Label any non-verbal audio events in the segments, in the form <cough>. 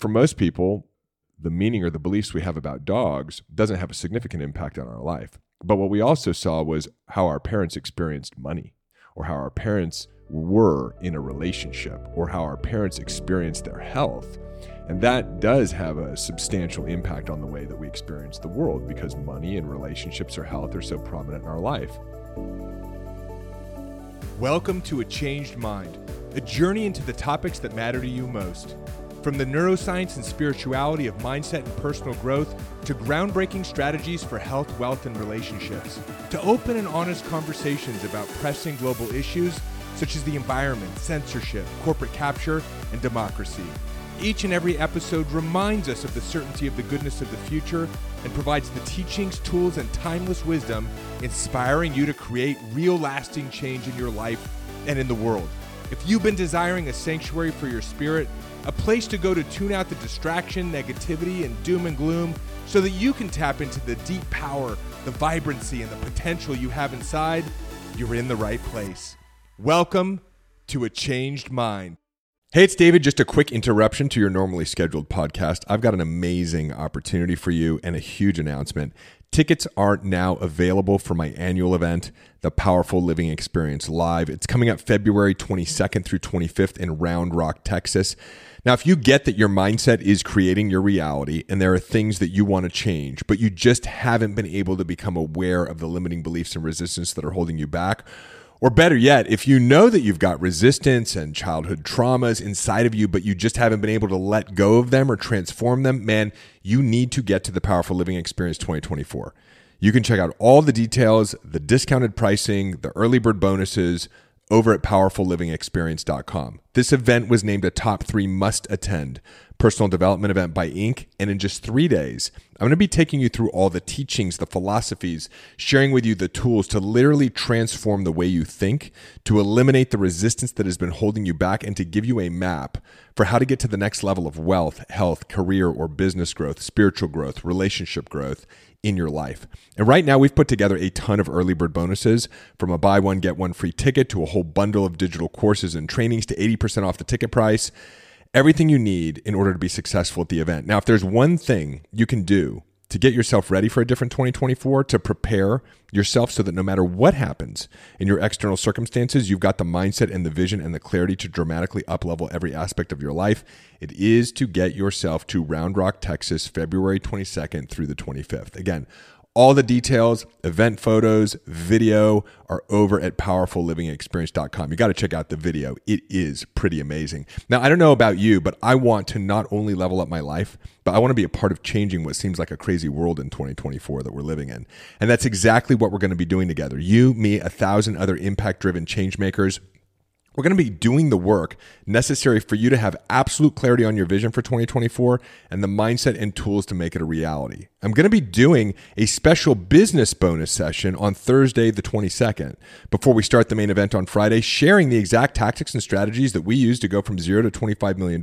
for most people, the meaning or the beliefs we have about dogs doesn't have a significant impact on our life. But what we also saw was how our parents experienced money or how our parents were in a relationship or how our parents experienced their health. And that does have a substantial impact on the way that we experience the world because money and relationships or health are so prominent in our life. Welcome to A Changed Mind, a journey into the topics that matter to you most. From the neuroscience and spirituality of mindset and personal growth to groundbreaking strategies for health, wealth, and relationships, to open and honest conversations about pressing global issues such as the environment, censorship, corporate capture, and democracy. Each and every episode reminds us of the certainty of the goodness of the future and provides the teachings, tools, and timeless wisdom inspiring you to create real lasting change in your life and in the world. If you've been desiring a sanctuary for your spirit, a place to go to tune out the distraction, negativity, and doom and gloom so that you can tap into the deep power, the vibrancy, and the potential you have inside, you're in the right place. Welcome to A Changed Mind. Hey, it's David. Just a quick interruption to your normally scheduled podcast. I've got an amazing opportunity for you and a huge announcement. Tickets are now available for my annual event, the Powerful Living Experience Live. It's coming up February 22nd through 25th in Round Rock, Texas. Now, if you get that your mindset is creating your reality and there are things that you want to change, but you just haven't been able to become aware of the limiting beliefs and resistance that are holding you back, or better yet, if you know that you've got resistance and childhood traumas inside of you, but you just haven't been able to let go of them or transform them, man, you need to get to the Powerful Living Experience 2024. You can check out all the details, the discounted pricing, the early bird bonuses over at powerfullivingexperience.com. This event was named a top three must attend personal development event by Inc. And in just three days, I'm going to be taking you through all the teachings, the philosophies, sharing with you the tools to literally transform the way you think, to eliminate the resistance that has been holding you back, and to give you a map for how to get to the next level of wealth, health, career, or business growth, spiritual growth, relationship growth in your life. And right now, we've put together a ton of early bird bonuses from a buy one, get one free ticket to a whole bundle of digital courses and trainings to 80% off the ticket price. Everything you need in order to be successful at the event. Now, if there's one thing you can do to get yourself ready for a different 2024, to prepare yourself so that no matter what happens in your external circumstances, you've got the mindset and the vision and the clarity to dramatically uplevel every aspect of your life. It is to get yourself to Round Rock, Texas, February 22nd through the 25th. Again, all the details, event photos, video are over at powerfullivingexperience.com. You got to check out the video. It is pretty amazing. Now, I don't know about you, but I want to not only level up my life, but I want to be a part of changing what seems like a crazy world in 2024 that we're living in. And that's exactly what we're going to be doing together. You, me, a thousand other impact driven change makers we're going to be doing the work necessary for you to have absolute clarity on your vision for 2024 and the mindset and tools to make it a reality. I'm going to be doing a special business bonus session on Thursday, the 22nd, before we start the main event on Friday, sharing the exact tactics and strategies that we use to go from zero to $25 million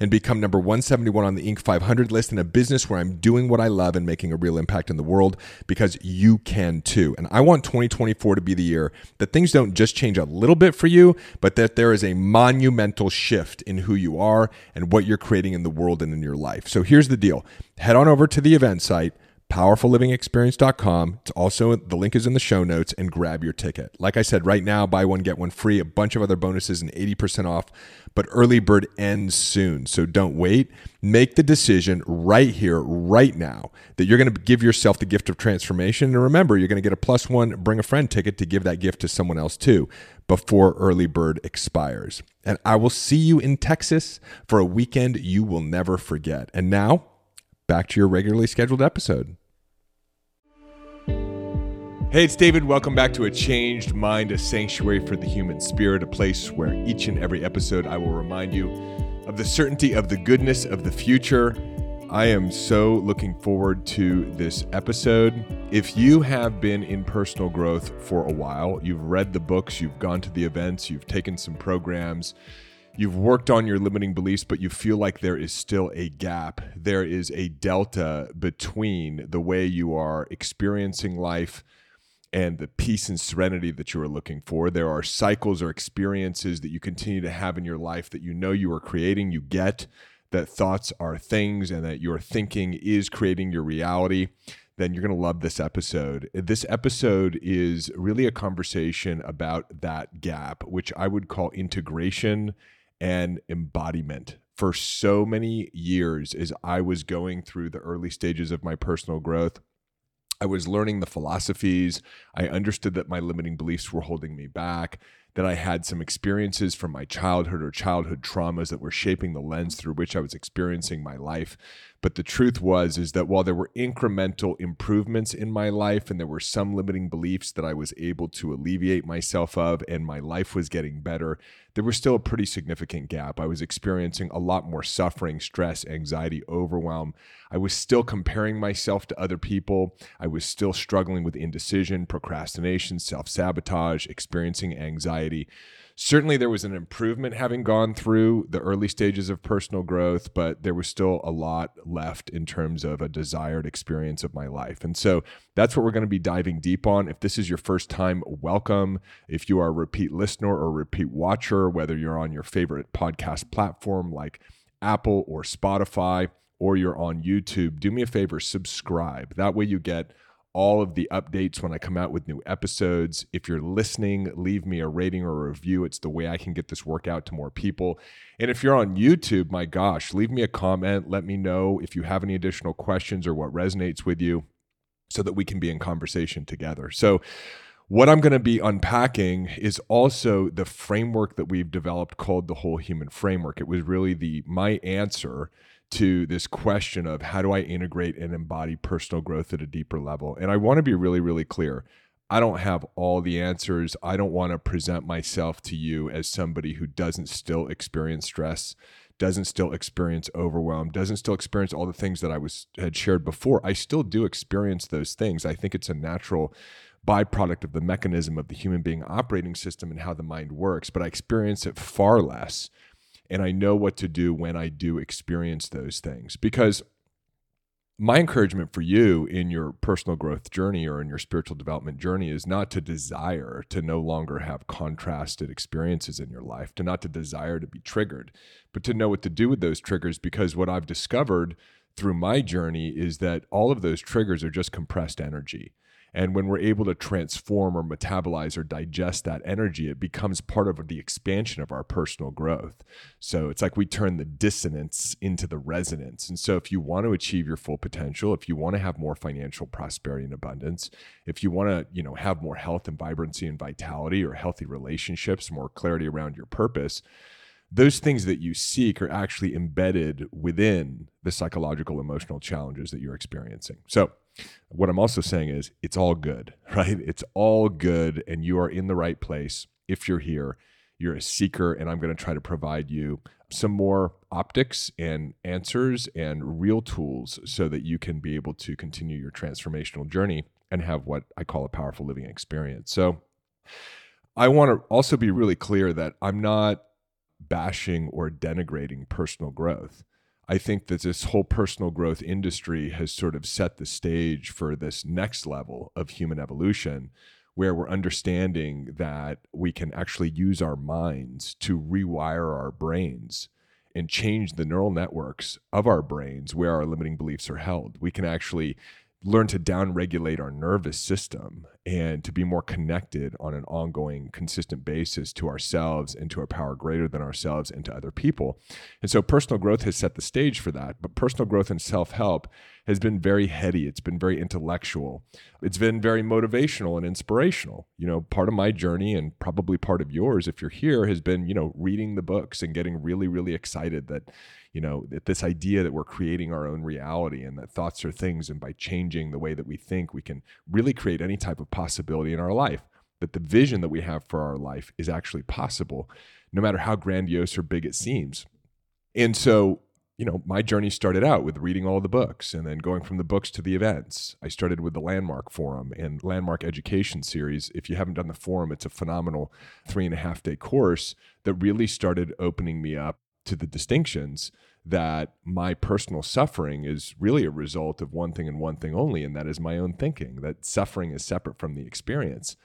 and become number 171 on the Inc. 500 list in a business where I'm doing what I love and making a real impact in the world because you can too. And I want 2024 to be the year that things don't just change a little bit for you but that there is a monumental shift in who you are and what you're creating in the world and in your life. So here's the deal head on over to the event site powerfullivingexperience.com. It's also the link is in the show notes and grab your ticket. Like I said, right now buy one get one free, a bunch of other bonuses and 80% off, but early bird ends soon. So don't wait. Make the decision right here right now that you're going to give yourself the gift of transformation and remember, you're going to get a plus 1 bring a friend ticket to give that gift to someone else too before early bird expires. And I will see you in Texas for a weekend you will never forget. And now, back to your regularly scheduled episode. Hey, it's David. Welcome back to A Changed Mind, a sanctuary for the human spirit, a place where each and every episode I will remind you of the certainty of the goodness of the future. I am so looking forward to this episode. If you have been in personal growth for a while, you've read the books, you've gone to the events, you've taken some programs, you've worked on your limiting beliefs, but you feel like there is still a gap. There is a delta between the way you are experiencing life and the peace and serenity that you are looking for. There are cycles or experiences that you continue to have in your life that you know you are creating, you get that thoughts are things and that your thinking is creating your reality, then you're going to love this episode. This episode is really a conversation about that gap, which I would call integration and embodiment. For so many years, as I was going through the early stages of my personal growth, I was learning the philosophies. I understood that my limiting beliefs were holding me back, that I had some experiences from my childhood or childhood traumas that were shaping the lens through which I was experiencing my life. But the truth was is that while there were incremental improvements in my life and there were some limiting beliefs that I was able to alleviate myself of and my life was getting better, there was still a pretty significant gap. I was experiencing a lot more suffering, stress, anxiety, overwhelm. I was still comparing myself to other people. I was still struggling with indecision, procrastination, self sabotage, experiencing anxiety. Certainly, there was an improvement having gone through the early stages of personal growth, but there was still a lot left in terms of a desired experience of my life. And so that's what we're going to be diving deep on. If this is your first time, welcome. If you are a repeat listener or repeat watcher, whether you're on your favorite podcast platform like Apple or Spotify, or you're on YouTube, do me a favor, subscribe. That way you get all of the updates when I come out with new episodes. If you're listening, leave me a rating or a review. It's the way I can get this work out to more people. And if you're on YouTube, my gosh, leave me a comment. Let me know if you have any additional questions or what resonates with you so that we can be in conversation together. So, what I'm going to be unpacking is also the framework that we've developed called the whole human framework. It was really the my answer to this question of how do I integrate and embody personal growth at a deeper level. And I want to be really, really clear. I don't have all the answers. I don't want to present myself to you as somebody who doesn't still experience stress, doesn't still experience overwhelm, doesn't still experience all the things that I was had shared before. I still do experience those things. I think it's a natural byproduct of the mechanism of the human being operating system and how the mind works, but I experience it far less and I know what to do when I do experience those things. Because my encouragement for you in your personal growth journey or in your spiritual development journey is not to desire to no longer have contrasted experiences in your life, to not to desire to be triggered, but to know what to do with those triggers. Because what I've discovered through my journey is that all of those triggers are just compressed energy. And when we're able to transform or metabolize or digest that energy, it becomes part of the expansion of our personal growth. So it's like we turn the dissonance into the resonance. And so if you want to achieve your full potential, if you want to have more financial prosperity and abundance, if you want to, you know, have more health and vibrancy and vitality or healthy relationships, more clarity around your purpose, those things that you seek are actually embedded within the psychological emotional challenges that you're experiencing. So what I'm also saying is it's all good, <laughs> right? It's all good, and you are in the right place if you're here. You're a seeker, and I'm going to try to provide you some more optics and answers and real tools so that you can be able to continue your transformational journey and have what I call a powerful living experience. So, I want to also be really clear that I'm not bashing or denigrating personal growth. I think that this whole personal growth industry has sort of set the stage for this next level of human evolution where we're understanding that we can actually use our minds to rewire our brains and change the neural networks of our brains where our limiting beliefs are held. We can actually learn to downregulate our nervous system and to be more connected on an ongoing, consistent basis to ourselves and to a power greater than ourselves and to other people. And so personal growth has set the stage for that. But personal growth and self help has been very heady, it's been very intellectual, it's been very motivational and inspirational. You know, part of my journey and probably part of yours, if you're here, has been, you know, reading the books and getting really, really excited that you know this idea that we're creating our own reality and that thoughts are things and by changing the way that we think we can really create any type of possibility in our life. That the vision that we have for our life is actually possible no matter how grandiose or big it seems. And so you know my journey started out with reading all the books and then going from the books to the events. I started with the landmark forum and landmark education series. If you haven't done the forum it's a phenomenal three and a half day course that really started opening me up to the distinctions that my personal suffering is really a result of one thing and one thing only, and that is my own thinking, that suffering is separate from the experience.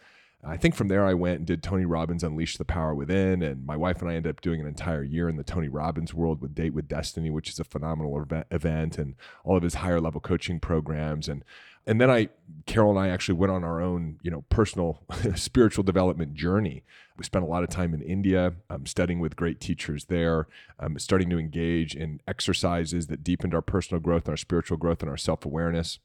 I think from there I went and did Tony Robbins Unleash the Power Within, and my wife and I ended up doing an entire year in the Tony Robbins world with Date with Destiny, which is a phenomenal event, and all of his higher level coaching programs. And and then I, Carol and I actually went on our own, you know, personal <laughs> spiritual development journey. We spent a lot of time in India, um, studying with great teachers there, um, starting to engage in exercises that deepened our personal growth and our spiritual growth and our self awareness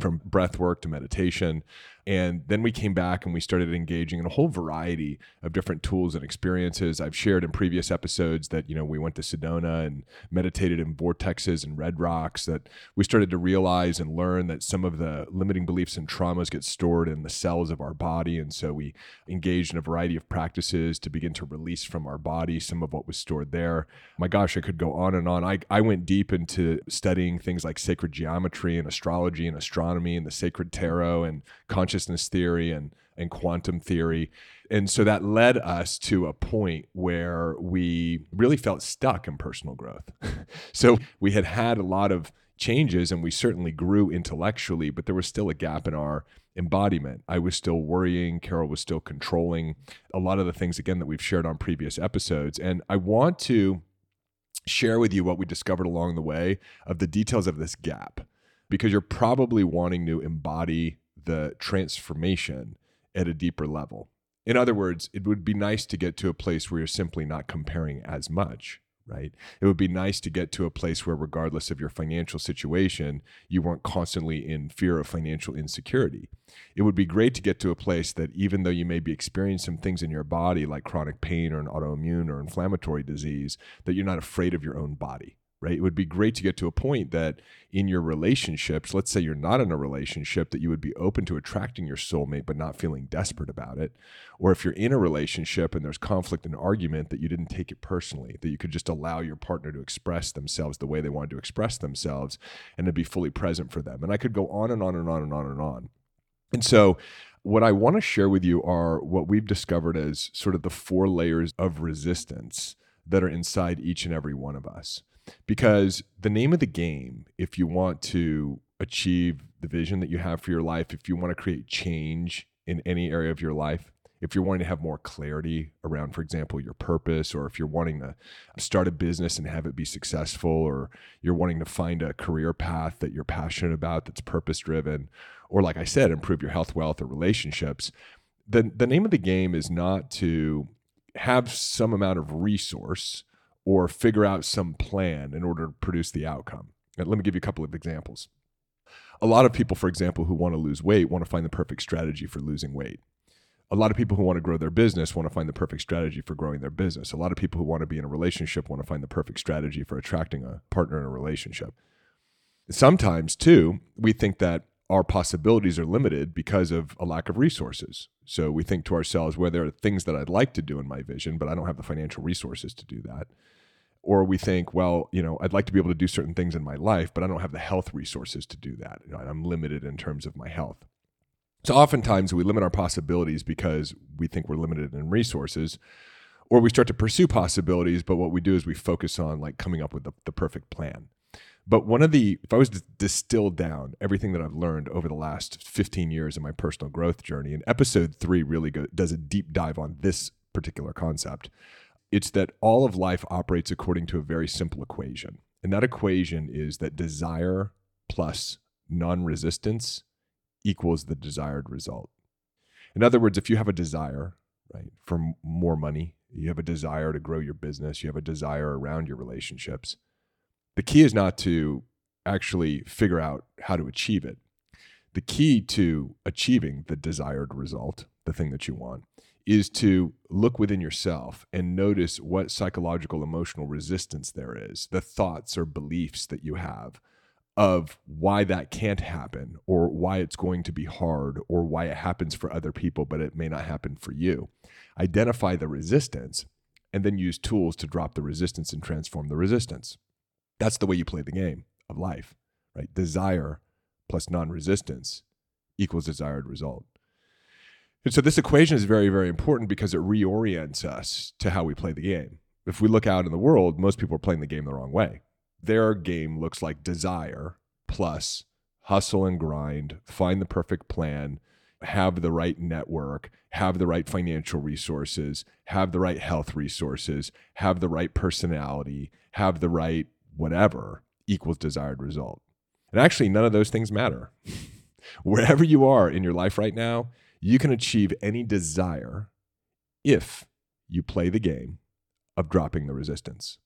from breath work to meditation. And then we came back and we started engaging in a whole variety of different tools and experiences. I've shared in previous episodes that, you know, we went to Sedona and meditated in vortexes and red rocks, that we started to realize and learn that some of the limiting beliefs and traumas get stored in the cells of our body. And so we engaged in a variety of practices to begin to release from our body some of what was stored there. My gosh, I could go on and on. I, I went deep into studying things like sacred geometry and astrology and astronomy and the sacred tarot and conscious consciousness theory and and quantum theory. And so that led us to a point where we really felt stuck in personal growth. <laughs> so we had had a lot of changes and we certainly grew intellectually, but there was still a gap in our embodiment. I was still worrying, Carol was still controlling a lot of the things, again, that we've shared on previous episodes. And I want to share with you what we discovered along the way of the details of this gap because you're probably wanting to embody the transformation at a deeper level. In other words, it would be nice to get to a place where you're simply not comparing as much, right? It would be nice to get to a place where, regardless of your financial situation, you weren't constantly in fear of financial insecurity. It would be great to get to a place that even though you may be experiencing some things in your body, like chronic pain or an autoimmune or inflammatory disease, that you're not afraid of your own body right? It would be great to get to a point that in your relationships, let's say you're not in a relationship, that you would be open to attracting your soulmate, but not feeling desperate about it. Or if you're in a relationship and there's conflict and argument, that you didn't take it personally, that you could just allow your partner to express themselves the way they wanted to express themselves and to be fully present for them. And I could go on and on and on and on and on. And so, what I want to share with you are what we've discovered as sort of the four layers of resistance that are inside each and every one of us because the name of the game, if you want to achieve the vision that you have for your life, if you want to create change in any area of your life, if you're wanting to have more clarity around, for example, your purpose, or if you're wanting to start a business and have it be successful, or you're wanting to find a career path that you're passionate about that's purpose driven, or like I said, improve your health, wealth, or relationships, the, the name of the game is not to have some amount of resource or figure out some plan in order to produce the outcome. Let me give you a couple of examples. A lot of people, for example, who want to lose weight want to find the perfect strategy for losing weight. A lot of people who want to grow their business want to find the perfect strategy for growing their business. A lot of people who want to be in a relationship want to find the perfect strategy for attracting a partner in a relationship. Sometimes, too, we think that our possibilities are limited because of a lack of resources. So we think to ourselves, well, there are things that I'd like to do in my vision, but I don't have the financial resources to do that or we think, well, you know, I'd like to be able to do certain things in my life, but I don't have the health resources to do that. You know, I'm limited in terms of my health. So oftentimes we limit our possibilities because we think we're limited in resources, or we start to pursue possibilities, but what we do is we focus on like coming up with the, the perfect plan. But one of the, if I was to distill down everything that I've learned over the last 15 years in my personal growth journey, and episode three really go, does a deep dive on this particular concept. It's that all of life operates according to a very simple equation. And that equation is that desire plus non resistance equals the desired result. In other words, if you have a desire, right, for more money, you have a desire to grow your business, you have a desire around your relationships, the key is not to actually figure out how to achieve it. The key to achieving the desired result, the thing that you want, is to look within yourself and notice what psychological emotional resistance there is, the thoughts or beliefs that you have of why that can't happen or why it's going to be hard or why it happens for other people but it may not happen for you. Identify the resistance and then use tools to drop the resistance and transform the resistance. That's the way you play the game of life, right? Desire plus non-resistance equals desired result. And so this equation is very, very important because it reorients us to how we play the game. If we look out in the world, most people are playing the game the wrong way. Their game looks like desire plus hustle and grind, find the perfect plan, have the right network, have the right financial resources, have the right health resources, have the right personality, have the right whatever equals desired result. And actually, none of those things matter. <laughs> Wherever you are in your life right now, you can achieve any desire if you play the game of dropping the resistance.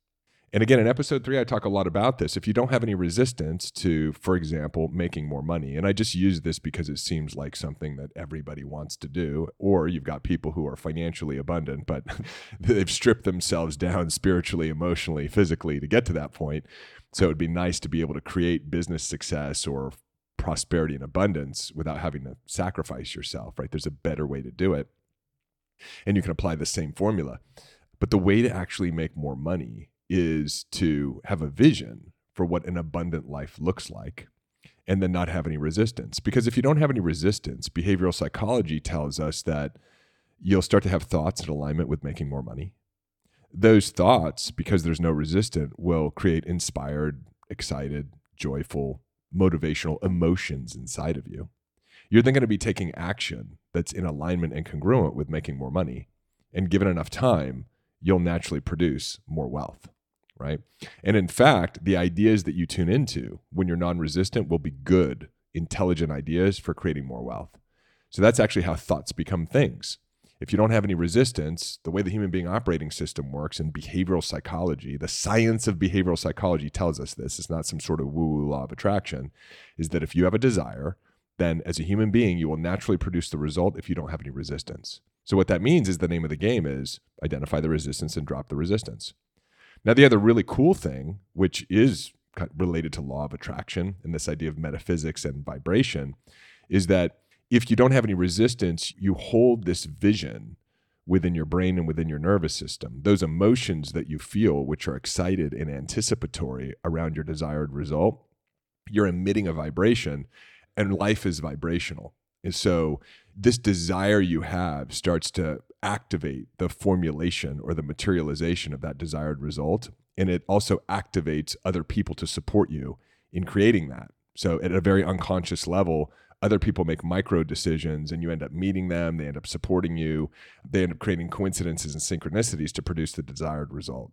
And again, in episode three, I talk a lot about this. If you don't have any resistance to, for example, making more money, and I just use this because it seems like something that everybody wants to do, or you've got people who are financially abundant, but <laughs> they've stripped themselves down spiritually, emotionally, physically to get to that point. So it'd be nice to be able to create business success or prosperity and abundance without having to sacrifice yourself, right? There's a better way to do it. And you can apply the same formula. But the way to actually make more money is to have a vision for what an abundant life looks like and then not have any resistance. Because if you don't have any resistance, behavioral psychology tells us that you'll start to have thoughts in alignment with making more money. Those thoughts, because there's no resistance, will create inspired, excited, joyful, motivational emotions inside of you. You're then going to be taking action that's in alignment and congruent with making more money. And given enough time, you'll naturally produce more wealth right? And in fact, the ideas that you tune into when you're non resistant will be good, intelligent ideas for creating more wealth. So that's actually how thoughts become things. If you don't have any resistance, the way the human being operating system works in behavioral psychology, the science of behavioral psychology tells us this, it's not some sort of woo woo law of attraction, is that if you have a desire, then as a human being, you will naturally produce the result if you don't have any resistance. So, what that means is the name of the game is identify the resistance and drop the resistance. Now, the other really cool thing, which is related to law of attraction and this idea of metaphysics and vibration, is that if you don't have any resistance, you hold this vision within your brain and within your nervous system. Those emotions that you feel, which are excited and anticipatory around your desired result, you're emitting a vibration, and life is vibrational. And so, this desire you have starts to activate the formulation or the materialization of that desired result. And it also activates other people to support you in creating that. So, at a very unconscious level, other people make micro decisions and you end up meeting them. They end up supporting you. They end up creating coincidences and synchronicities to produce the desired result.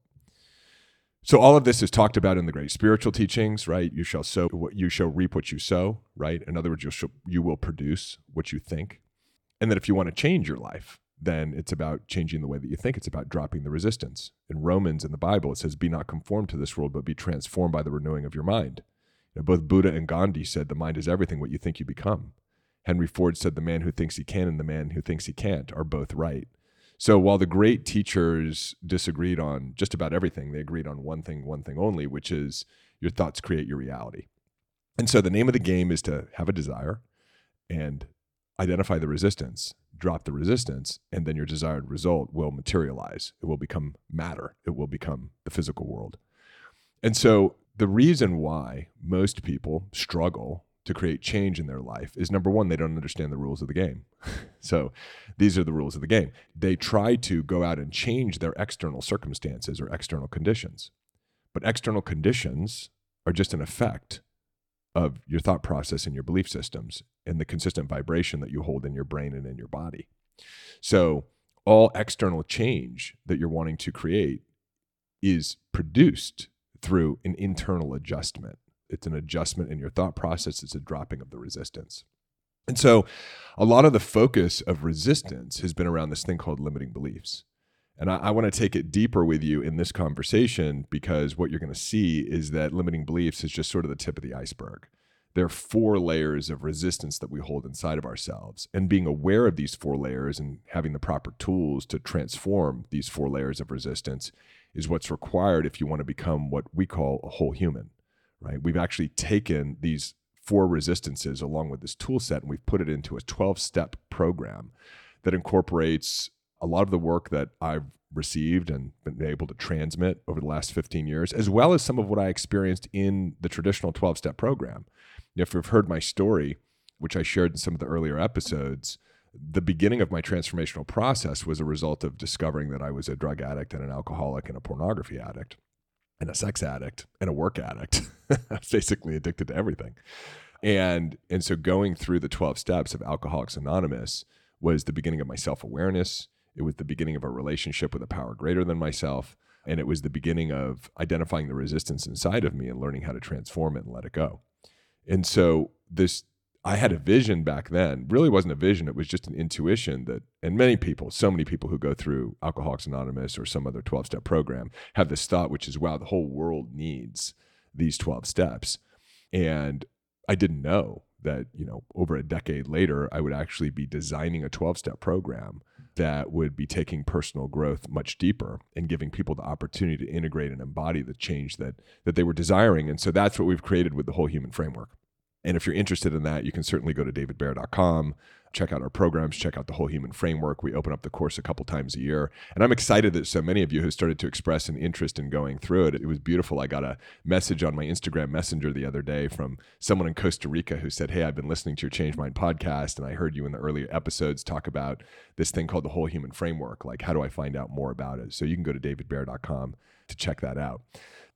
So all of this is talked about in the great spiritual teachings, right? You shall sow what you shall reap what you sow, right? In other words, you shall, you will produce what you think. And that if you want to change your life, then it's about changing the way that you think. It's about dropping the resistance. In Romans in the Bible, it says, Be not conformed to this world, but be transformed by the renewing of your mind. You know, both Buddha and Gandhi said, The mind is everything, what you think you become. Henry Ford said, The man who thinks he can and the man who thinks he can't are both right. So while the great teachers disagreed on just about everything, they agreed on one thing, one thing only, which is your thoughts create your reality. And so the name of the game is to have a desire and identify the resistance drop the resistance, and then your desired result will materialize. It will become matter, it will become the physical world. And so, the reason why most people struggle to create change in their life is number one, they don't understand the rules of the game. <laughs> so, these are the rules of the game. They try to go out and change their external circumstances or external conditions. But external conditions are just an effect of your thought process and your belief systems and the consistent vibration that you hold in your brain and in your body. So, all external change that you're wanting to create is produced through an internal adjustment. It's an adjustment in your thought process, it's a dropping of the resistance. And so, a lot of the focus of resistance has been around this thing called limiting beliefs. And I, I want to take it deeper with you in this conversation because what you're going to see is that limiting beliefs is just sort of the tip of the iceberg. There are four layers of resistance that we hold inside of ourselves. And being aware of these four layers and having the proper tools to transform these four layers of resistance is what's required if you want to become what we call a whole human, right? We've actually taken these four resistances along with this tool set and we've put it into a 12 step program that incorporates a lot of the work that I've received and been able to transmit over the last 15 years, as well as some of what I experienced in the traditional 12 step program. If you've heard my story, which I shared in some of the earlier episodes, the beginning of my transformational process was a result of discovering that I was a drug addict and an alcoholic and a pornography addict and a sex addict and a work addict. <laughs> I was basically addicted to everything. And and so going through the 12 steps of Alcoholics Anonymous was the beginning of my self-awareness. It was the beginning of a relationship with a power greater than myself. And it was the beginning of identifying the resistance inside of me and learning how to transform it and let it go. And so this I had a vision back then. Really wasn't a vision, it was just an intuition that and many people, so many people who go through Alcoholics Anonymous or some other 12-step program have this thought which is wow, the whole world needs these 12 steps. And I didn't know that, you know, over a decade later I would actually be designing a 12-step program that would be taking personal growth much deeper and giving people the opportunity to integrate and embody the change that that they were desiring. And so that's what we've created with the whole human framework. And if you're interested in that, you can certainly go to davidbayer.com, check out our programs, check out the whole human framework. We open up the course a couple times a year. And I'm excited that so many of you have started to express an interest in going through it. It was beautiful. I got a message on my Instagram Messenger the other day from someone in Costa Rica who said, Hey, I've been listening to your Change Mind podcast, and I heard you in the earlier episodes talk about this thing called the whole human framework. Like, how do I find out more about it? So you can go to davidbayer.com to check that out.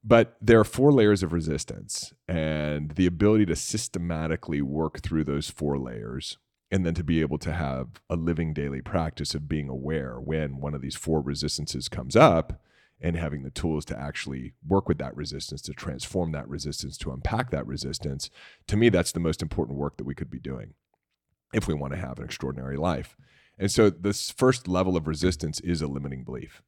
But there are four layers of resistance, and the ability to systematically work through those four layers and then to be able to have a living daily practice of being aware when one of these four resistances comes up and having the tools to actually work with that resistance, to transform that resistance, to unpack that resistance. To me, that's the most important work that we could be doing if we want to have an extraordinary life. And so, this first level of resistance is a limiting belief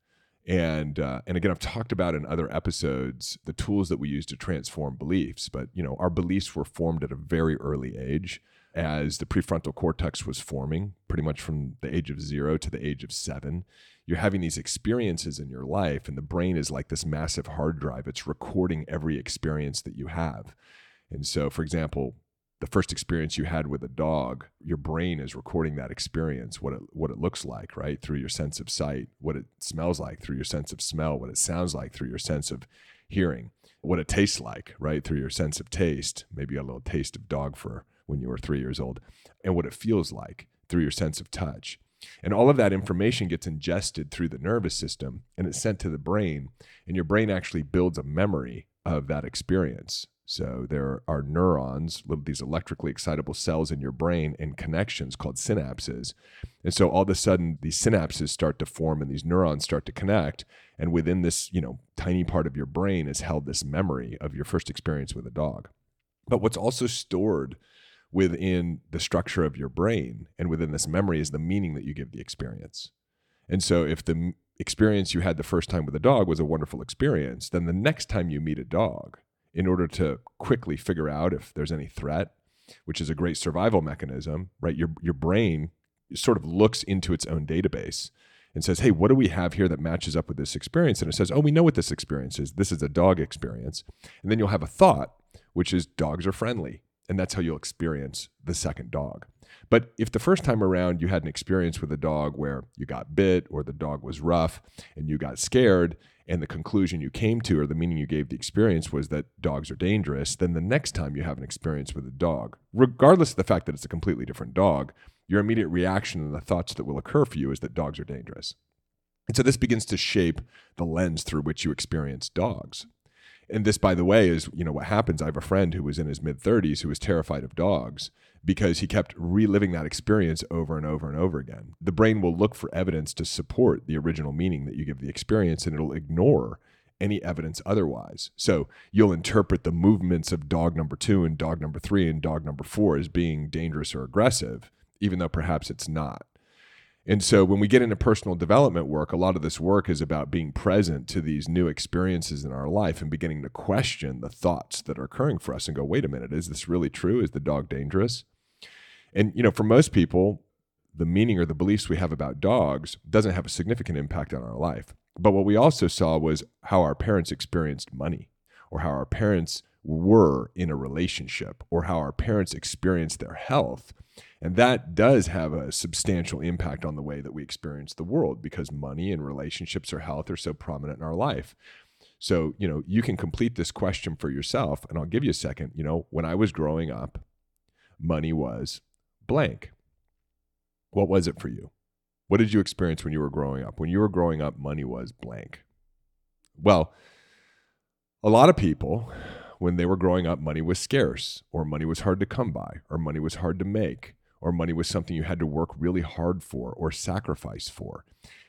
and uh, and again i've talked about in other episodes the tools that we use to transform beliefs but you know our beliefs were formed at a very early age as the prefrontal cortex was forming pretty much from the age of zero to the age of seven. You're having these experiences in your life and the brain is like this massive hard drive. It's recording every experience that you have. And so for example the first experience you had with a dog, your brain is recording that experience, what it what it looks like, right? Through your sense of sight, what it smells like through your sense of smell, what it sounds like through your sense of hearing, what it tastes like, right? Through your sense of taste, maybe a little taste of dog fur when you were 3 years old, and what it feels like through your sense of touch. And all of that information gets ingested through the nervous system and it's sent to the brain, and your brain actually builds a memory of that experience. So there are neurons, these electrically excitable cells in your brain and connections called synapses. And so all of a sudden these synapses start to form and these neurons start to connect. And within this, you know, tiny part of your brain is held this memory of your first experience with a dog. But what's also stored within the structure of your brain and within this memory is the meaning that you give the experience. And so if the experience you had the first time with a dog was a wonderful experience, then the next time you meet a dog, in order to quickly figure out if there's any threat, which is a great survival mechanism, right? Your your brain sort of looks into its own database and says, "Hey, what do we have here that matches up with this experience?" And it says, "Oh, we know what this experience is. This is a dog experience." And then you'll have a thought, which is dogs are friendly, and that's how you'll experience the second dog. But if the first time around you had an experience with a dog where you got bit or the dog was rough and you got scared and the conclusion you came to or the meaning you gave the experience was that dogs are dangerous, then the next time you have an experience with a dog, regardless of the fact that it's a completely different dog, your immediate reaction and the thoughts that will occur for you is that dogs are dangerous. And so this begins to shape the lens through which you experience dogs. And this by the way is you know what happens. I have a friend who was in his mid 30s who was terrified of dogs because he kept reliving that experience over and over and over again the brain will look for evidence to support the original meaning that you give the experience and it'll ignore any evidence otherwise so you'll interpret the movements of dog number 2 and dog number 3 and dog number 4 as being dangerous or aggressive even though perhaps it's not and so when we get into personal development work, a lot of this work is about being present to these new experiences in our life and beginning to question the thoughts that are occurring for us and go, wait a minute, is this really true? Is the dog dangerous? And, you know, for most people, the meaning or the beliefs we have about dogs doesn't have a significant impact on our life. But what we also saw was how our parents experienced money or how our parents were in a relationship or how our parents experienced their health and that does have a substantial impact on the way that we experience the world because money and relationships or health are so prominent in our life. So, you know, you can complete this question for yourself, and I'll give you a second. You know, when I was growing up, money was blank. What was it for you? What did you experience when you were growing up? When you were growing up, money was blank. Well, a lot of people when they were growing up, money was scarce, or money was hard to come by, or money was hard to make, or money was something you had to work really hard for or sacrifice for.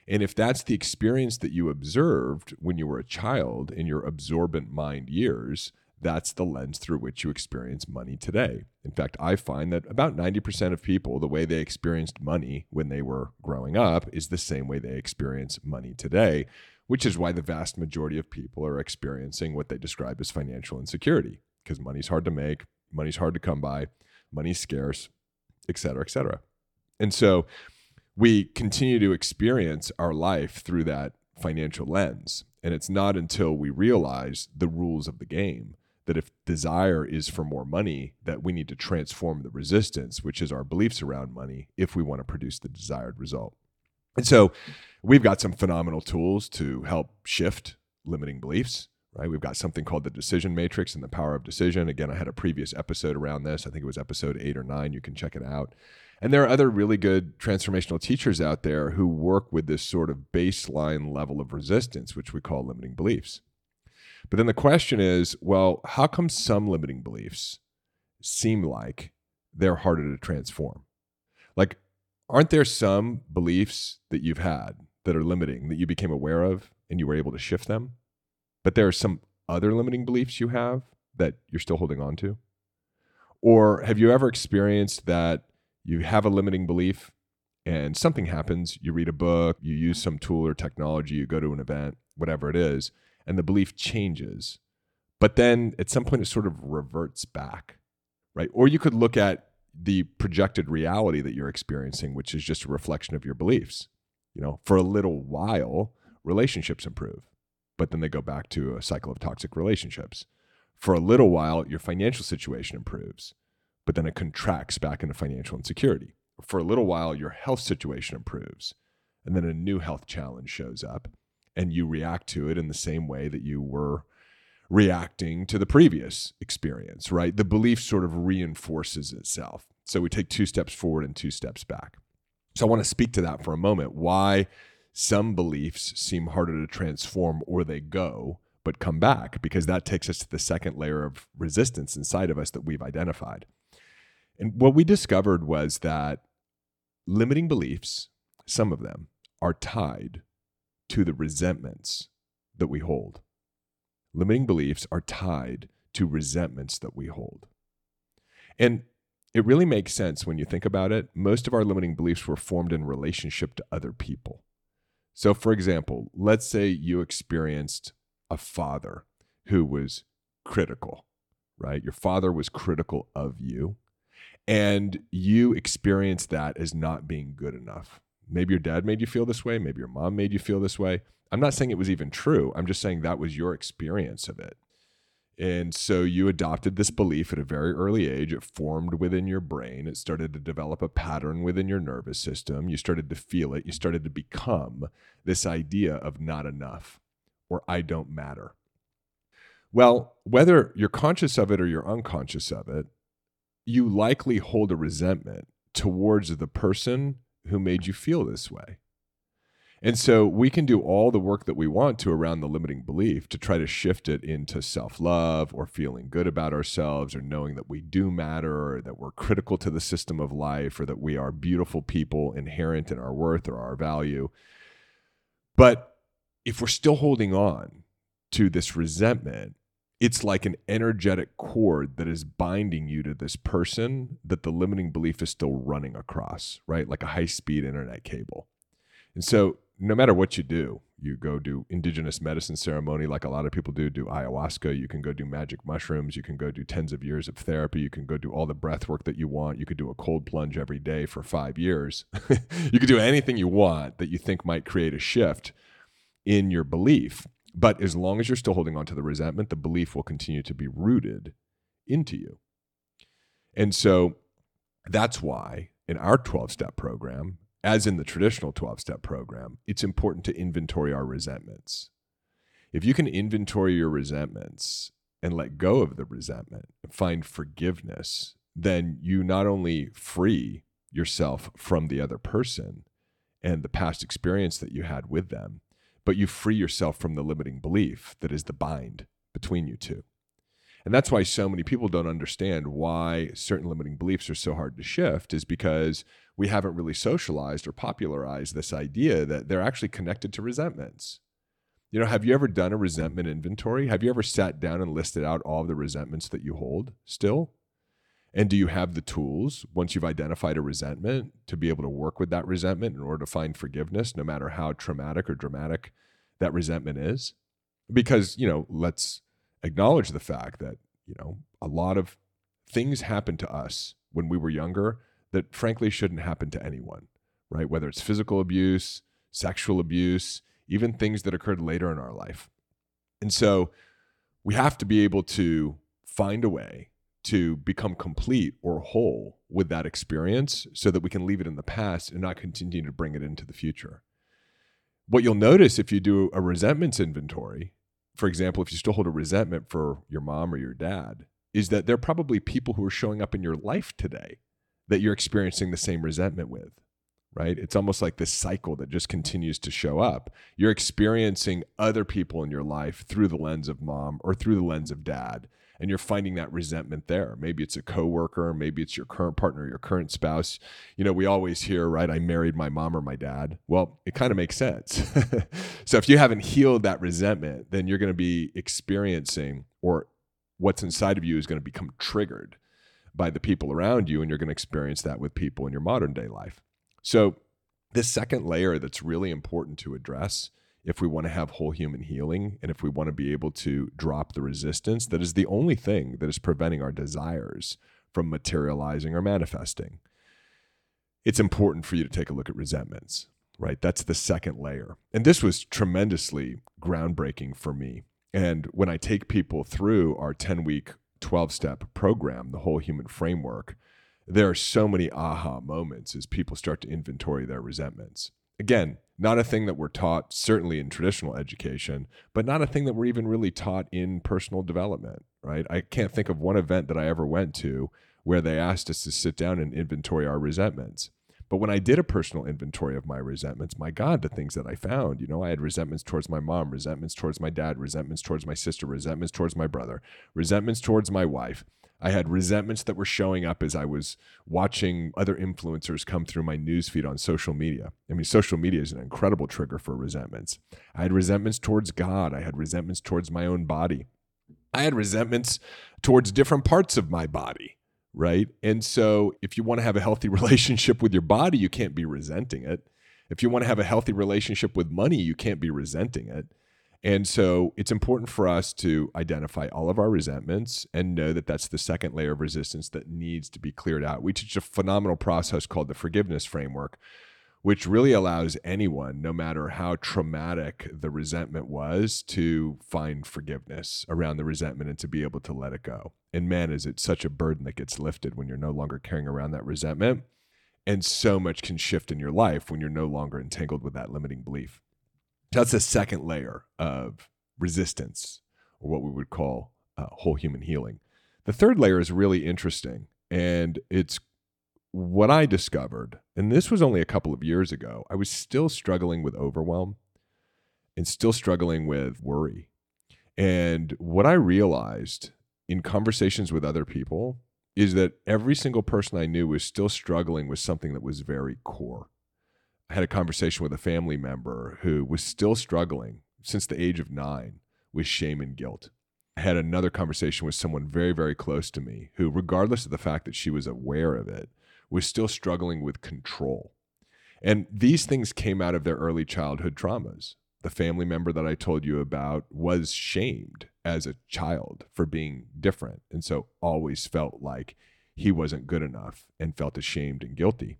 And if that's the experience that you observed when you were a child in your absorbent mind years, that's the lens through which you experience money today. In fact, I find that about 90% of people, the way they experienced money when they were growing up is the same way they experience money today, which is why the vast majority of people are experiencing what they describe as financial insecurity because money's hard to make, money's hard to come by, money's scarce, et cetera, et cetera. And so we continue to experience our life through that financial lens. And it's not until we realize the rules of the game that if desire is for more money, that we need to transform the resistance, which is our beliefs around money, if we want to produce the desired result. And so we've got some phenomenal tools to help shift limiting beliefs, right? We've got something called the decision matrix and the power of decision. Again, I had a previous episode around this. I think it was episode eight or nine. You can check it out. And there are other really good transformational teachers out there who work with this sort of baseline level of resistance, which we call limiting beliefs. But then the question is well, how come some limiting beliefs seem like they're harder to transform? Like, aren't there some beliefs that you've had that are limiting that you became aware of and you were able to shift them? But there are some other limiting beliefs you have that you're still holding on to? Or have you ever experienced that you have a limiting belief and something happens? You read a book, you use some tool or technology, you go to an event, whatever it is, and the belief changes. But then at some point it sort of reverts back, right? Or you could look at the projected reality that you're experiencing, which is just a reflection of your beliefs. You know, for a little while, relationships improve, but then they go back to a cycle of toxic relationships. For a little while, your financial situation improves, but then it contracts back into financial insecurity. For a little while, your health situation improves, and then a new health challenge shows up and you react to it in the same way that you were reacting to the previous experience, right? The belief sort of reinforces itself. So we take two steps forward and two steps back. So I want to speak to that for a moment. Why some beliefs seem harder to transform or they go, but come back, because that takes us to the second layer of resistance inside of us that we've identified. And what we discovered was that limiting beliefs, some of them, are tied to the resentments that we hold. Limiting beliefs are tied to resentments that we hold. And it really makes sense when you think about it. Most of our limiting beliefs were formed in relationship to other people. So, for example, let's say you experienced a father who was critical, right? Your father was critical of you, and you experienced that as not being good enough. Maybe your dad made you feel this way. Maybe your mom made you feel this way. I'm not saying it was even true. I'm just saying that was your experience of it. And so you adopted this belief at a very early age. It formed within your brain. It started to develop a pattern within your nervous system. You started to feel it. You started to become this idea of not enough or I don't matter. Well, whether you're conscious of it or you're unconscious of it, you likely hold a resentment towards the person who made you feel this way. And so we can do all the work that we want to around the limiting belief to try to shift it into self love or feeling good about ourselves or knowing that we do matter or that we're critical to the system of life or that we are beautiful people inherent in our worth or our value. But if we're still holding on to this resentment, it's like an energetic cord that is binding you to this person that the limiting belief is still running across, right? Like a high speed internet cable. And so, no matter what you do, you go do indigenous medicine ceremony like a lot of people do, do ayahuasca, you can go do magic mushrooms, you can go do tens of years of therapy, you can go do all the breath work that you want, you could do a cold plunge every day for five years. <laughs> you could do anything you want that you think might create a shift in your belief. But as long as you're still holding on to the resentment, the belief will continue to be rooted into you. And so that's why in our 12 step program, as in the traditional 12 step program, it's important to inventory our resentments. If you can inventory your resentments and let go of the resentment, and find forgiveness, then you not only free yourself from the other person and the past experience that you had with them, but you free yourself from the limiting belief that is the bind between you two. And that's why so many people don't understand why certain limiting beliefs are so hard to shift, is because we haven't really socialized or popularized this idea that they're actually connected to resentments. You know, have you ever done a resentment inventory? Have you ever sat down and listed out all the resentments that you hold still? And do you have the tools once you've identified a resentment to be able to work with that resentment in order to find forgiveness, no matter how traumatic or dramatic that resentment is? Because, you know, let's acknowledge the fact that, you know, a lot of things happen to us when we were younger that frankly shouldn't happen to anyone, right? Whether it's physical abuse, sexual abuse, even things that occurred later in our life. And so we have to be able to find a way to become complete or whole with that experience so that we can leave it in the past and not continue to bring it into the future. What you'll notice if you do a resentments inventory, for example, if you still hold a resentment for your mom or your dad, is that there are probably people who are showing up in your life today that you're experiencing the same resentment with right? It's almost like this cycle that just continues to show up. You're experiencing other people in your life through the lens of mom or through the lens of dad, and you're finding that resentment there. Maybe it's a coworker, maybe it's your current partner, your current spouse. You know, we always hear, right? I married my mom or my dad. Well, it kind of makes sense. <laughs> so if you haven't healed that resentment, then you're going to be experiencing or what's inside of you is going to become triggered by the people around you and you're going to experience that with people in your modern day life. So, this second layer that's really important to address if we want to have whole human healing and if we want to be able to drop the resistance that is the only thing that is preventing our desires from materializing or manifesting. It's important for you to take a look at resentments, right? That's the second layer. And this was tremendously groundbreaking for me. And when I take people through our 10 week, 12 step program, the whole human framework, there are so many aha moments as people start to inventory their resentments. Again, not a thing that we're taught, certainly in traditional education, but not a thing that we're even really taught in personal development, right? I can't think of one event that I ever went to where they asked us to sit down and inventory our resentments. But when I did a personal inventory of my resentments, my God, the things that I found, you know, I had resentments towards my mom, resentments towards my dad, resentments towards my sister, resentments towards my brother, resentments towards my wife. I had resentments that were showing up as I was watching other influencers come through my newsfeed on social media. I mean, social media is an incredible trigger for resentments. I had resentments towards God. I had resentments towards my own body. I had resentments towards different parts of my body, right? And so, if you want to have a healthy <laughs> relationship with your body, you can't be resenting it. If you want to have a healthy relationship with money, you can't be resenting it. And so it's important for us to identify all of our resentments and know that that's the second layer of resistance that needs to be cleared out. We teach a phenomenal process called the forgiveness framework, which really allows anyone, no matter how traumatic the resentment was, to find forgiveness around the resentment and to be able to let it go. And man, is it such a burden that gets lifted when you're no longer carrying around that resentment. And so much can shift in your life when you're no longer entangled with that limiting belief. That's a second layer of resistance, or what we would call uh, whole human healing. The third layer is really interesting, and it's what I discovered. And this was only a couple of years ago. I was still struggling with overwhelm and still struggling with worry. And what I realized in conversations with other people is that every single person I knew was still struggling with something that was very core had a conversation with a family member who was still struggling since the age of nine with shame and guilt. I had another conversation with someone very, very close to me who, regardless of the fact that she was aware of it, was still struggling with control. And these things came out of their early childhood traumas. The family member that I told you about was shamed as a child for being different. And so always felt like he wasn't good enough and felt ashamed and guilty.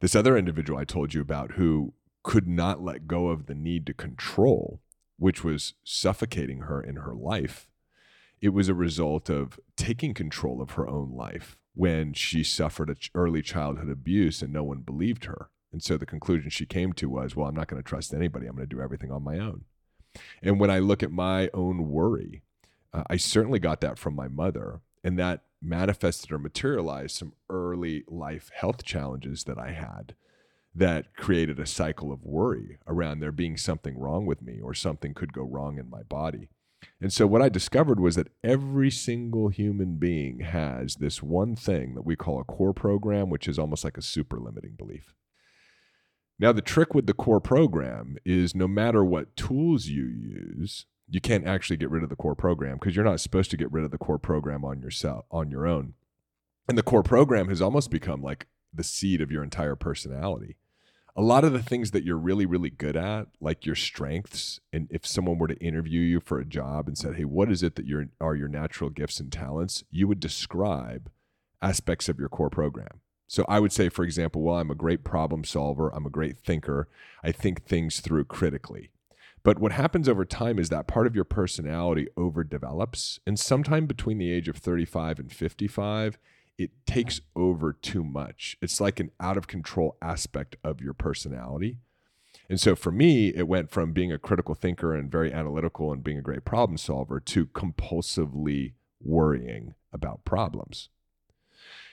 This other individual I told you about who could not let go of the need to control, which was suffocating her in her life. It was a result of taking control of her own life when she suffered early childhood abuse and no one believed her. And so the conclusion she came to was, well, I'm not going to trust anybody. I'm going to do everything on my own. And when I look at my own worry, uh, I certainly got that from my mother. And that manifested or materialized some early life health challenges that I had that created a cycle of worry around there being something wrong with me or something could go wrong in my body. And so what I discovered was that every single human being has this one thing that we call a core program, which is almost like a super limiting belief. Now, the trick with the core program is no matter what tools you use, you can't actually get rid of the core program because you're not supposed to get rid of the core program on yourself on your own. And the core program has almost become like the seed of your entire personality. A lot of the things that you're really, really good at, like your strengths, and if someone were to interview you for a job and said, Hey, what is it that your are your natural gifts and talents? You would describe aspects of your core program. So I would say, for example, well, I'm a great problem solver, I'm a great thinker, I think things through critically. But what happens over time is that part of your personality overdevelops. And sometime between the age of 35 and 55, it takes over too much. It's like an out of control aspect of your personality. And so for me, it went from being a critical thinker and very analytical and being a great problem solver to compulsively worrying about problems.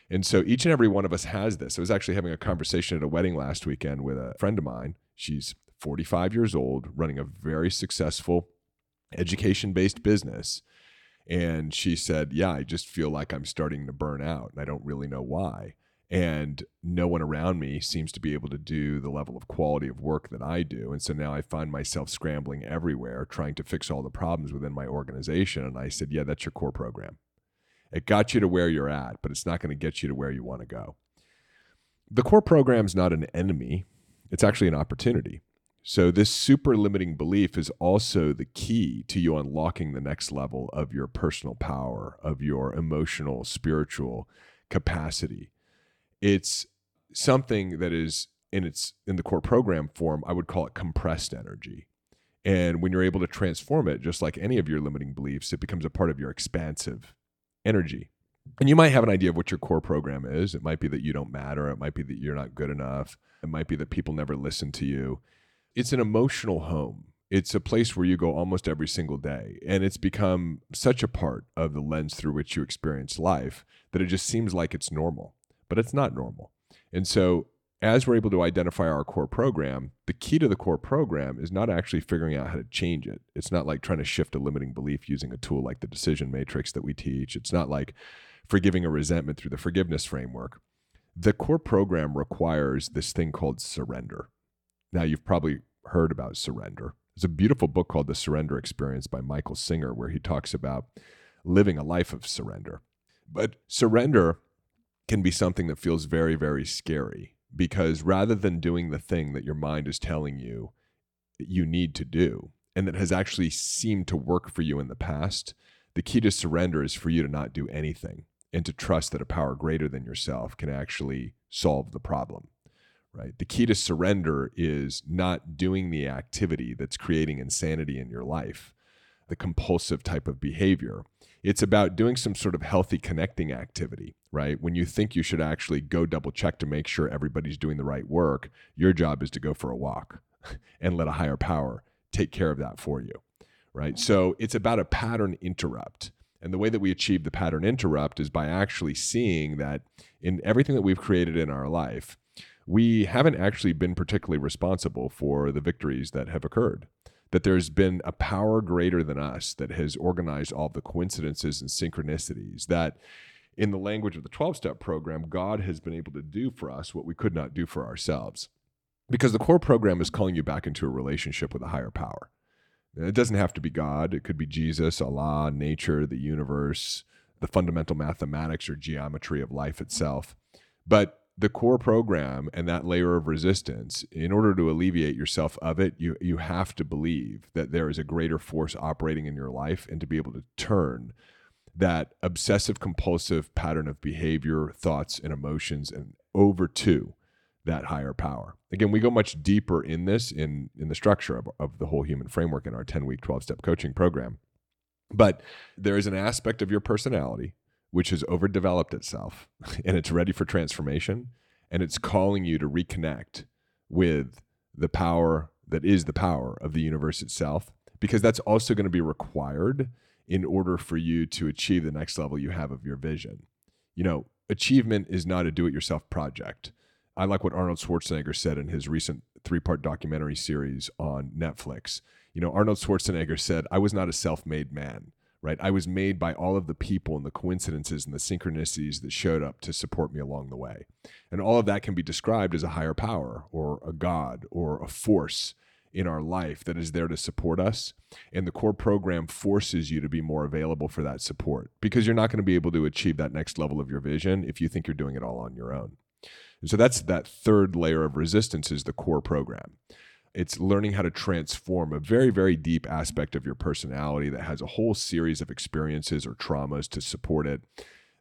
And so each and every one of us has this. I was actually having a conversation at a wedding last weekend with a friend of mine. She's 45 years old, running a very successful education based business. And she said, Yeah, I just feel like I'm starting to burn out and I don't really know why. And no one around me seems to be able to do the level of quality of work that I do. And so now I find myself scrambling everywhere trying to fix all the problems within my organization. And I said, Yeah, that's your core program. It got you to where you're at, but it's not going to get you to where you want to go. The core program is not an enemy, it's actually an opportunity. So, this super limiting belief is also the key to you unlocking the next level of your personal power, of your emotional, spiritual capacity. It's something that is in its in the core program form, I would call it compressed energy. And when you're able to transform it, just like any of your limiting beliefs, it becomes a part of your expansive energy. And you might have an idea of what your core program is. It might be that you don't matter. It might be that you're not good enough. It might be that people never listen to you it's an emotional home. It's a place where you go almost every single day. And it's become such a part of the lens through which you experience life that it just seems like it's normal, but it's not normal. And so, as we're able to identify our core program, the key to the core program is not actually figuring out how to change it. It's not like trying to shift a limiting belief using a tool like the decision matrix that we teach. It's not like forgiving a resentment through the forgiveness framework. The core program requires this thing called surrender. Now, you've probably heard about surrender. There's a beautiful book called The Surrender Experiment by Michael Singer, where he talks about living a life of surrender. But surrender can be something that feels very, very scary because rather than doing the thing that your mind is telling you you need to do and that has actually seemed to work for you in the past, the key to surrender is for you to not do anything and to trust that a power greater than yourself can actually solve the problem right? The key to surrender is not doing the activity that's creating insanity in your life, the compulsive type of behavior. It's about doing some sort of healthy connecting activity, right? When you think you should actually go double check to make sure everybody's doing the right work, your job is to go for a walk <laughs> and let a higher power take care of that for you, right? So it's about a pattern interrupt. And the way that we achieve the pattern interrupt is by actually seeing that in everything that we've created in our life, we haven't actually been particularly responsible for the victories that have occurred. That there's been a power greater than us that has organized all the coincidences and synchronicities that, in the language of the 12 step program, God has been able to do for us what we could not do for ourselves. Because the core program is calling you back into a relationship with a higher power. It doesn't have to be God, it could be Jesus, Allah, nature, the universe, the fundamental mathematics or geometry of life itself. But the core program and that layer of resistance, in order to alleviate yourself of it, you you have to believe that there is a greater force operating in your life and to be able to turn that obsessive compulsive pattern of behavior, thoughts, and emotions and over to that higher power. Again, we go much deeper in this in in the structure of, of the whole human framework in our 10 week 12 step coaching program. But there is an aspect of your personality which has overdeveloped itself <laughs> and it's ready for transformation and it's calling you to reconnect with the power that is the power of the universe itself because that's also going to be required in order for you to achieve the next level you have of your vision. You know, achievement is not a do it yourself project. I like what Arnold Schwarzenegger said in his recent three part documentary series on Netflix. You know, Arnold Schwarzenegger said, I was not a self made man, right? I was made by all of the people and the coincidences and the synchronicities that showed up to support me along the way. And all of that can be described as a higher power or a God or a force in our life that is there to support us. And the core program forces you to be more available for that support because you're not going to be able to achieve that next level of your vision if you think you're doing it all on your own. And so that's that third layer of resistance is the core program. It's learning how to transform a very, very deep aspect of your personality that has a whole series of experiences or traumas to support it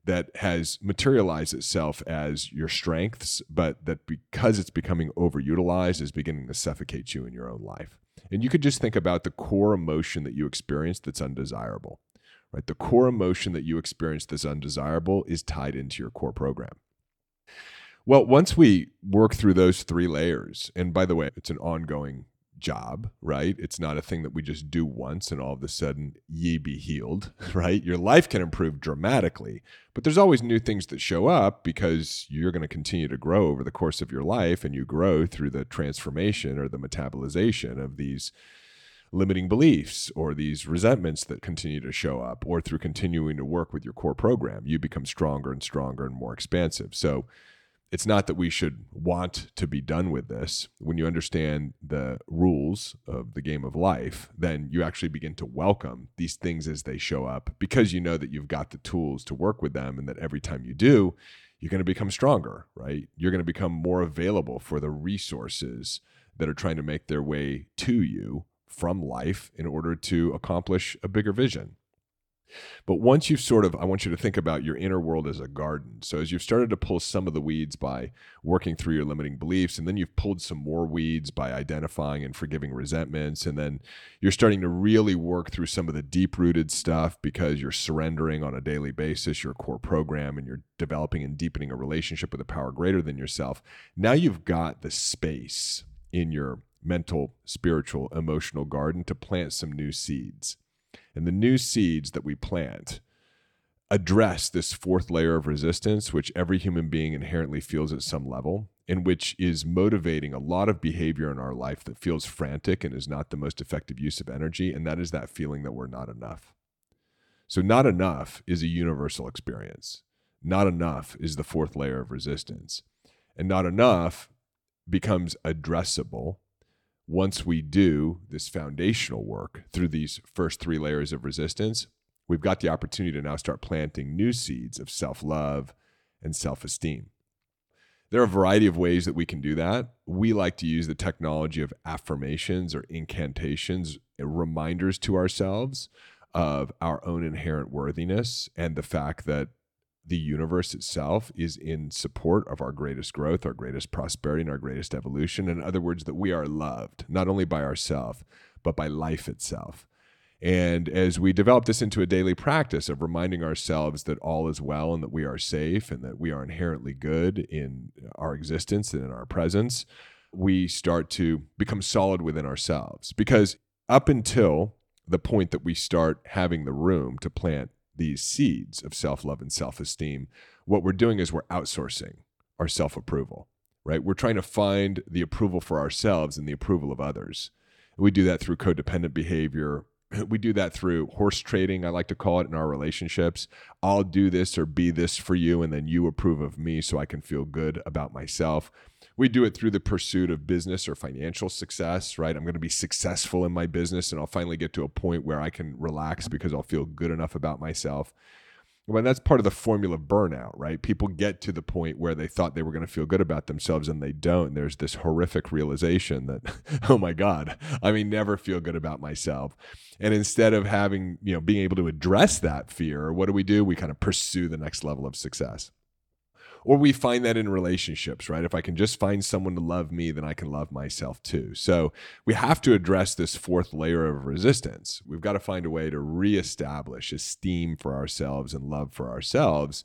that has materialized itself as your strengths, but that because it's becoming overutilized is beginning to suffocate you in your own life. And you could just think about the core emotion that you experience that's undesirable, right? The core emotion that you experience that's undesirable is tied into your core program. Well, once we work through those three layers, and by the way, it's an ongoing job, right? It's not a thing that we just do once and all of a sudden ye be healed, <laughs> right? Your life can improve dramatically, but there's always new things that show up because you're going to continue to grow over the course of your life and you grow through the transformation or the metabolization of these limiting beliefs or these resentments that continue to show up or through continuing to work with your core program you become stronger and stronger and more expansive so it's not that we should want to be done with this. When you understand the rules of the game of life, then you actually begin to welcome these things as they show up because you know that you've got the tools to work with them and that every time you do, you're going to become stronger, right? You're going to become more available for the resources that are trying to make their way to you from life in order to accomplish a bigger vision. But once you've sort of, I want you to think about your inner world as a garden. So as you've started to pull some of the weeds by working through your limiting beliefs, and then you've pulled some more weeds by identifying and forgiving resentments, and then you're starting to really work through some of the deep rooted stuff because you're surrendering on a daily basis your core program and you're developing and deepening a relationship with a power greater than yourself. Now you've got the space in your mental, spiritual, emotional garden to plant some new seeds. And the new seeds that we plant address this fourth layer of resistance, which every human being inherently feels at some level, and which is motivating a lot of behavior in our life that feels frantic and is not the most effective use of energy. And that is that feeling that we're not enough. So, not enough is a universal experience. Not enough is the fourth layer of resistance. And not enough becomes addressable once we do this foundational work through these first three layers of resistance, we've got the opportunity to now start planting new seeds of self love and self esteem. There are a variety of ways that we can do that. We like to use the technology of affirmations or incantations, uh, reminders to ourselves of our own inherent worthiness and the fact that the universe itself is in support of our greatest growth, our greatest prosperity, and our greatest evolution. In other words, that we are loved not only by ourselves, but by life itself. And as we develop this into a daily practice of reminding ourselves that all is well and that we are safe and that we are inherently good in our existence and in our presence, we start to become solid within ourselves. Because up until the point that we start having the room to plant these seeds of self love and self esteem, what we're doing is we're outsourcing our self approval, right? We're trying to find the approval for ourselves and the approval of others. We do that through codependent behavior. <clears throat> We do that through horse trading, I like to call it in our relationships. I'll do this or be this for you, and then you approve of me so I can feel good about myself we do it through the pursuit of business or financial success, right? I'm going to be successful in my business and I'll finally get to a point where I can relax because I'll feel good enough about myself. Well, that's part of the formula burnout, right? People get to the point where they thought they were going to feel good about themselves and they don't. There's this horrific realization that, <laughs> oh my God, I may never feel good about myself. And instead of having, you know, being able to address that fear, what do we do? We kind of pursue the next level of success or we find that in relationships, right? If I can just find someone to love me, then I can love myself too. So we have to address this fourth layer of resistance. We've got to find a way to reestablish esteem for ourselves and love for ourselves.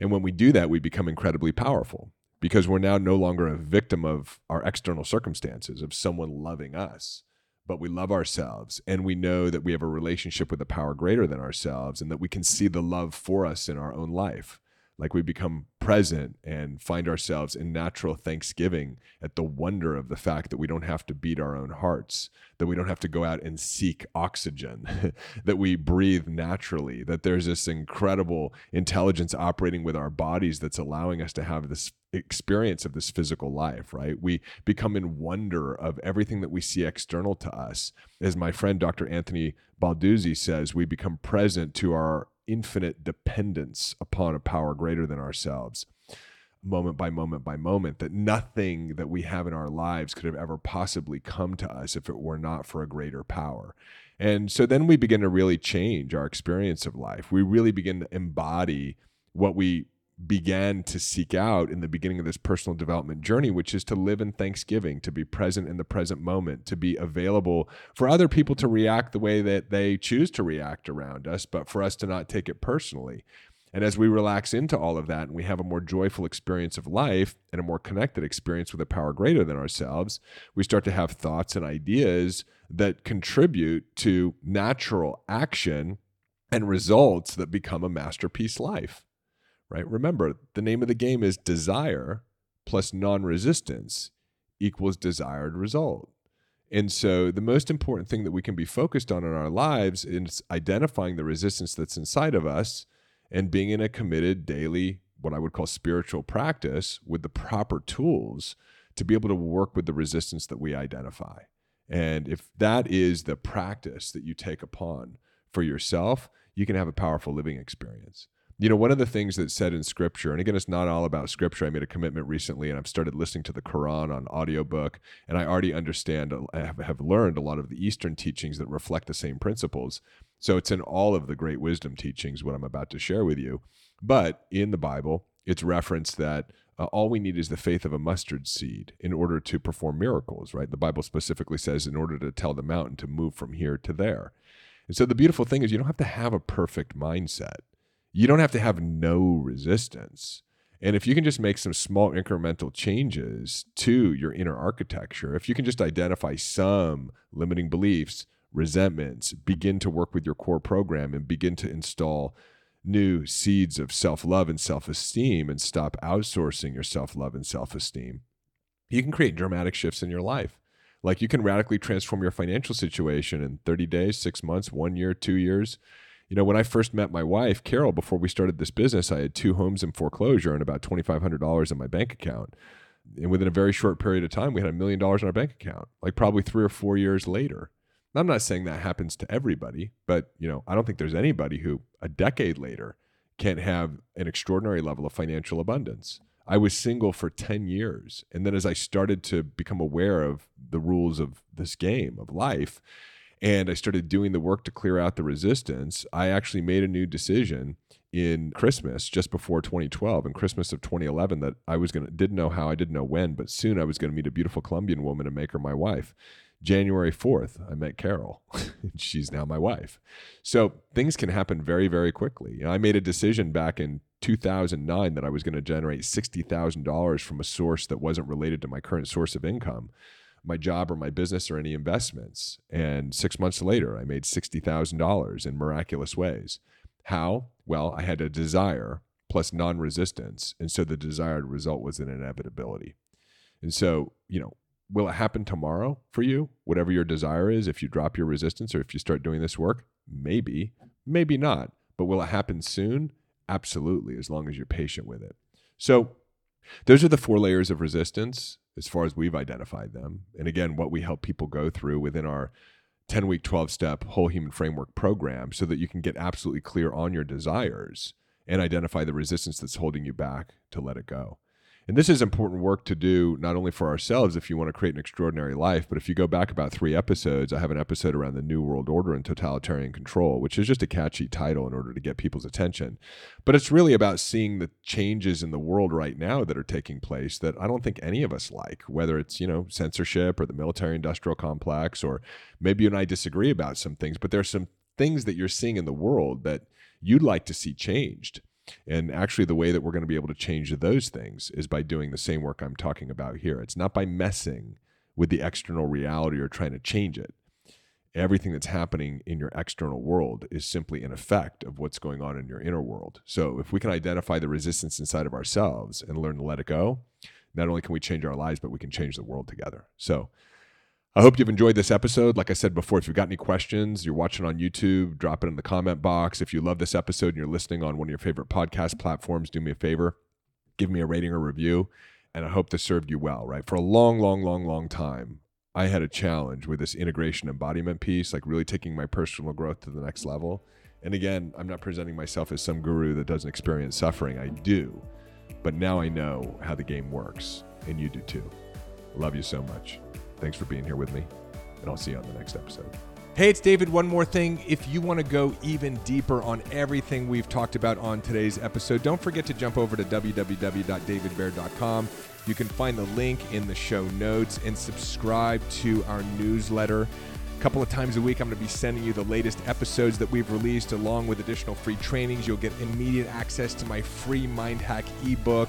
And when we do that, we become incredibly powerful because we're now no longer a victim of our external circumstances, of someone loving us but we love ourselves and we know that we have a relationship with a power greater than ourselves and that we can see the love for us in our own life like we become present and find ourselves in natural thanksgiving at the wonder of the fact that we don't have to beat our own hearts, that we don't have to go out and seek oxygen, <laughs> that we breathe naturally, that there's this incredible intelligence operating with our bodies that's allowing us to have this experience of this physical life, right? We become in wonder of everything that we see external to us. As my friend Dr. Anthony Balduzzi says, we become present to our infinite dependence upon a power greater than ourselves moment by moment by moment that nothing that we have in our lives could have ever possibly come to us if it were not for a greater power. And so then we begin to really change our experience of life. We really begin to embody what we began to seek out in the beginning of this personal development journey, which is to live in thanksgiving, to be present in the present moment, to be available for other people to react the way that they choose to react around us, but for us to not take it personally. And as we relax into all of that and we have a more joyful experience of life and a more connected experience with a power greater than ourselves, we start to have thoughts and ideas that contribute to natural action and results that become a masterpiece life right? Remember, the name of the game is desire plus non resistance equals desired result. And so, the most important thing that we can be focused on in our lives is identifying the resistance that's inside of us and being in a committed daily, what I would call spiritual practice with the proper tools to be able to work with the resistance that we identify. And if that is the practice that you take upon for yourself, you can have a powerful living experience. You know, one of the things that's said in scripture, and again, it's not all about scripture. I made a commitment recently and I've started listening to the Quran on audiobook, and I already understand, I have learned a lot of the Eastern teachings that reflect the same principles. So it's in all of the great wisdom teachings, what I'm about to share with you. But in the Bible, it's referenced that uh, all we need is the faith of a mustard seed in order to perform miracles, right? The Bible specifically says, in order to tell the mountain to move from here to there. And so the beautiful thing is, you don't have to have a perfect mindset you don't have to have no resistance. And if you can just make some small incremental changes to your inner architecture, if you can just identify some limiting beliefs, resentments, begin to work with your core program and begin to install new seeds of self love and self esteem and stop outsourcing your self love and self esteem, you can create dramatic shifts in your life. Like you can radically transform your financial situation in 30 days, six months, one year, two years you know, when I first met my wife, Carol, before we started this business, I had two homes in foreclosure and about $2,500 in my bank account. And within a very short period of time, we had a million dollars in our bank account, like probably three or four years later. I'm not saying that happens to everybody, but you know, I don't think there's anybody who a decade later can't have an extraordinary level of financial abundance. I was single for 10 years. And then as I started to become aware of the rules of this game of life, and I started doing the work to clear out the resistance, I actually made a new decision in Christmas just before 2012 and Christmas of 2011 that I was going to didn't know how, I didn't know when, but soon I was going to meet a beautiful Colombian woman and make her my wife. January 4th, I met Carol. <laughs> She's now my wife. So things can happen very, very quickly. You know, I made a decision back in 2009 that I was going to generate $60,000 from a source that wasn't related to my current source of income my job or my business or any investments. And six months later, I made $60,000 in miraculous ways. How? Well, I had a desire plus non resistance. And so the desired result was an inevitability. And so, you know, will it happen tomorrow for you? Whatever your desire is, if you drop your resistance or if you start doing this work? Maybe, maybe not. But will it happen soon? Absolutely, as long as you're patient with it. So, those are the four layers of resistance as far as we've identified them. And again, what we help people go through within our 10 week, 12 step whole human framework program so that you can get absolutely clear on your desires and identify the resistance that's holding you back to let it go. And this is important work to do not only for ourselves if you want to create an extraordinary life, but if you go back about three episodes, I have an episode around the New World Order and totalitarian control, which is just a catchy title in order to get people's attention. But it's really about seeing the changes in the world right now that are taking place that I don't think any of us like, whether it's, you know, censorship or the military industrial complex, or maybe you and I disagree about some things, but there's some things that you're seeing in the world that you'd like to see changed. And actually, the way that we're going to be able to change those things is by doing the same work I'm talking about here. It's not by messing with the external reality or trying to change it. everything that's happening in your external world is simply an effect of what's going on in your inner world. So if we can identify the resistance inside of ourselves and learn to let it go, not only can we change our lives, but we can change the world together. So I hope you've enjoyed this episode. Like I said before, if you've got any questions, you're watching on YouTube, drop it in the comment box. If you love this episode and you're listening on one of your favorite podcast platforms, do me a favor, give me a rating or review. And I hope this served you well, right? For a long, long, long, long time, I had a challenge with this integration embodiment piece, like really taking my personal growth to the next level. And again, I'm not presenting myself as some guru that doesn't experience suffering. I do. But now I know how the game works, and you do too. Love you so much. Thanks for being here with me, and I'll see you on the next episode. Hey, it's David. One more thing. If you want to go even deeper on everything we've talked about on today's episode, don't forget to jump over to www.davidbayer.com. You can find the link in the show notes and subscribe to our newsletter. A couple of times a week, I'm going to be sending you the latest episodes that we've released along with additional free trainings. You'll get immediate access to my free Mind Hack ebook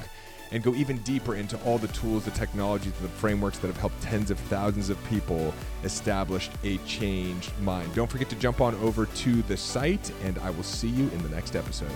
and go even deeper into all the tools, the technologies, the frameworks that have helped tens of thousands of people establish a changed mind. Don't forget to jump on over to the site, and I will see you in the next episode.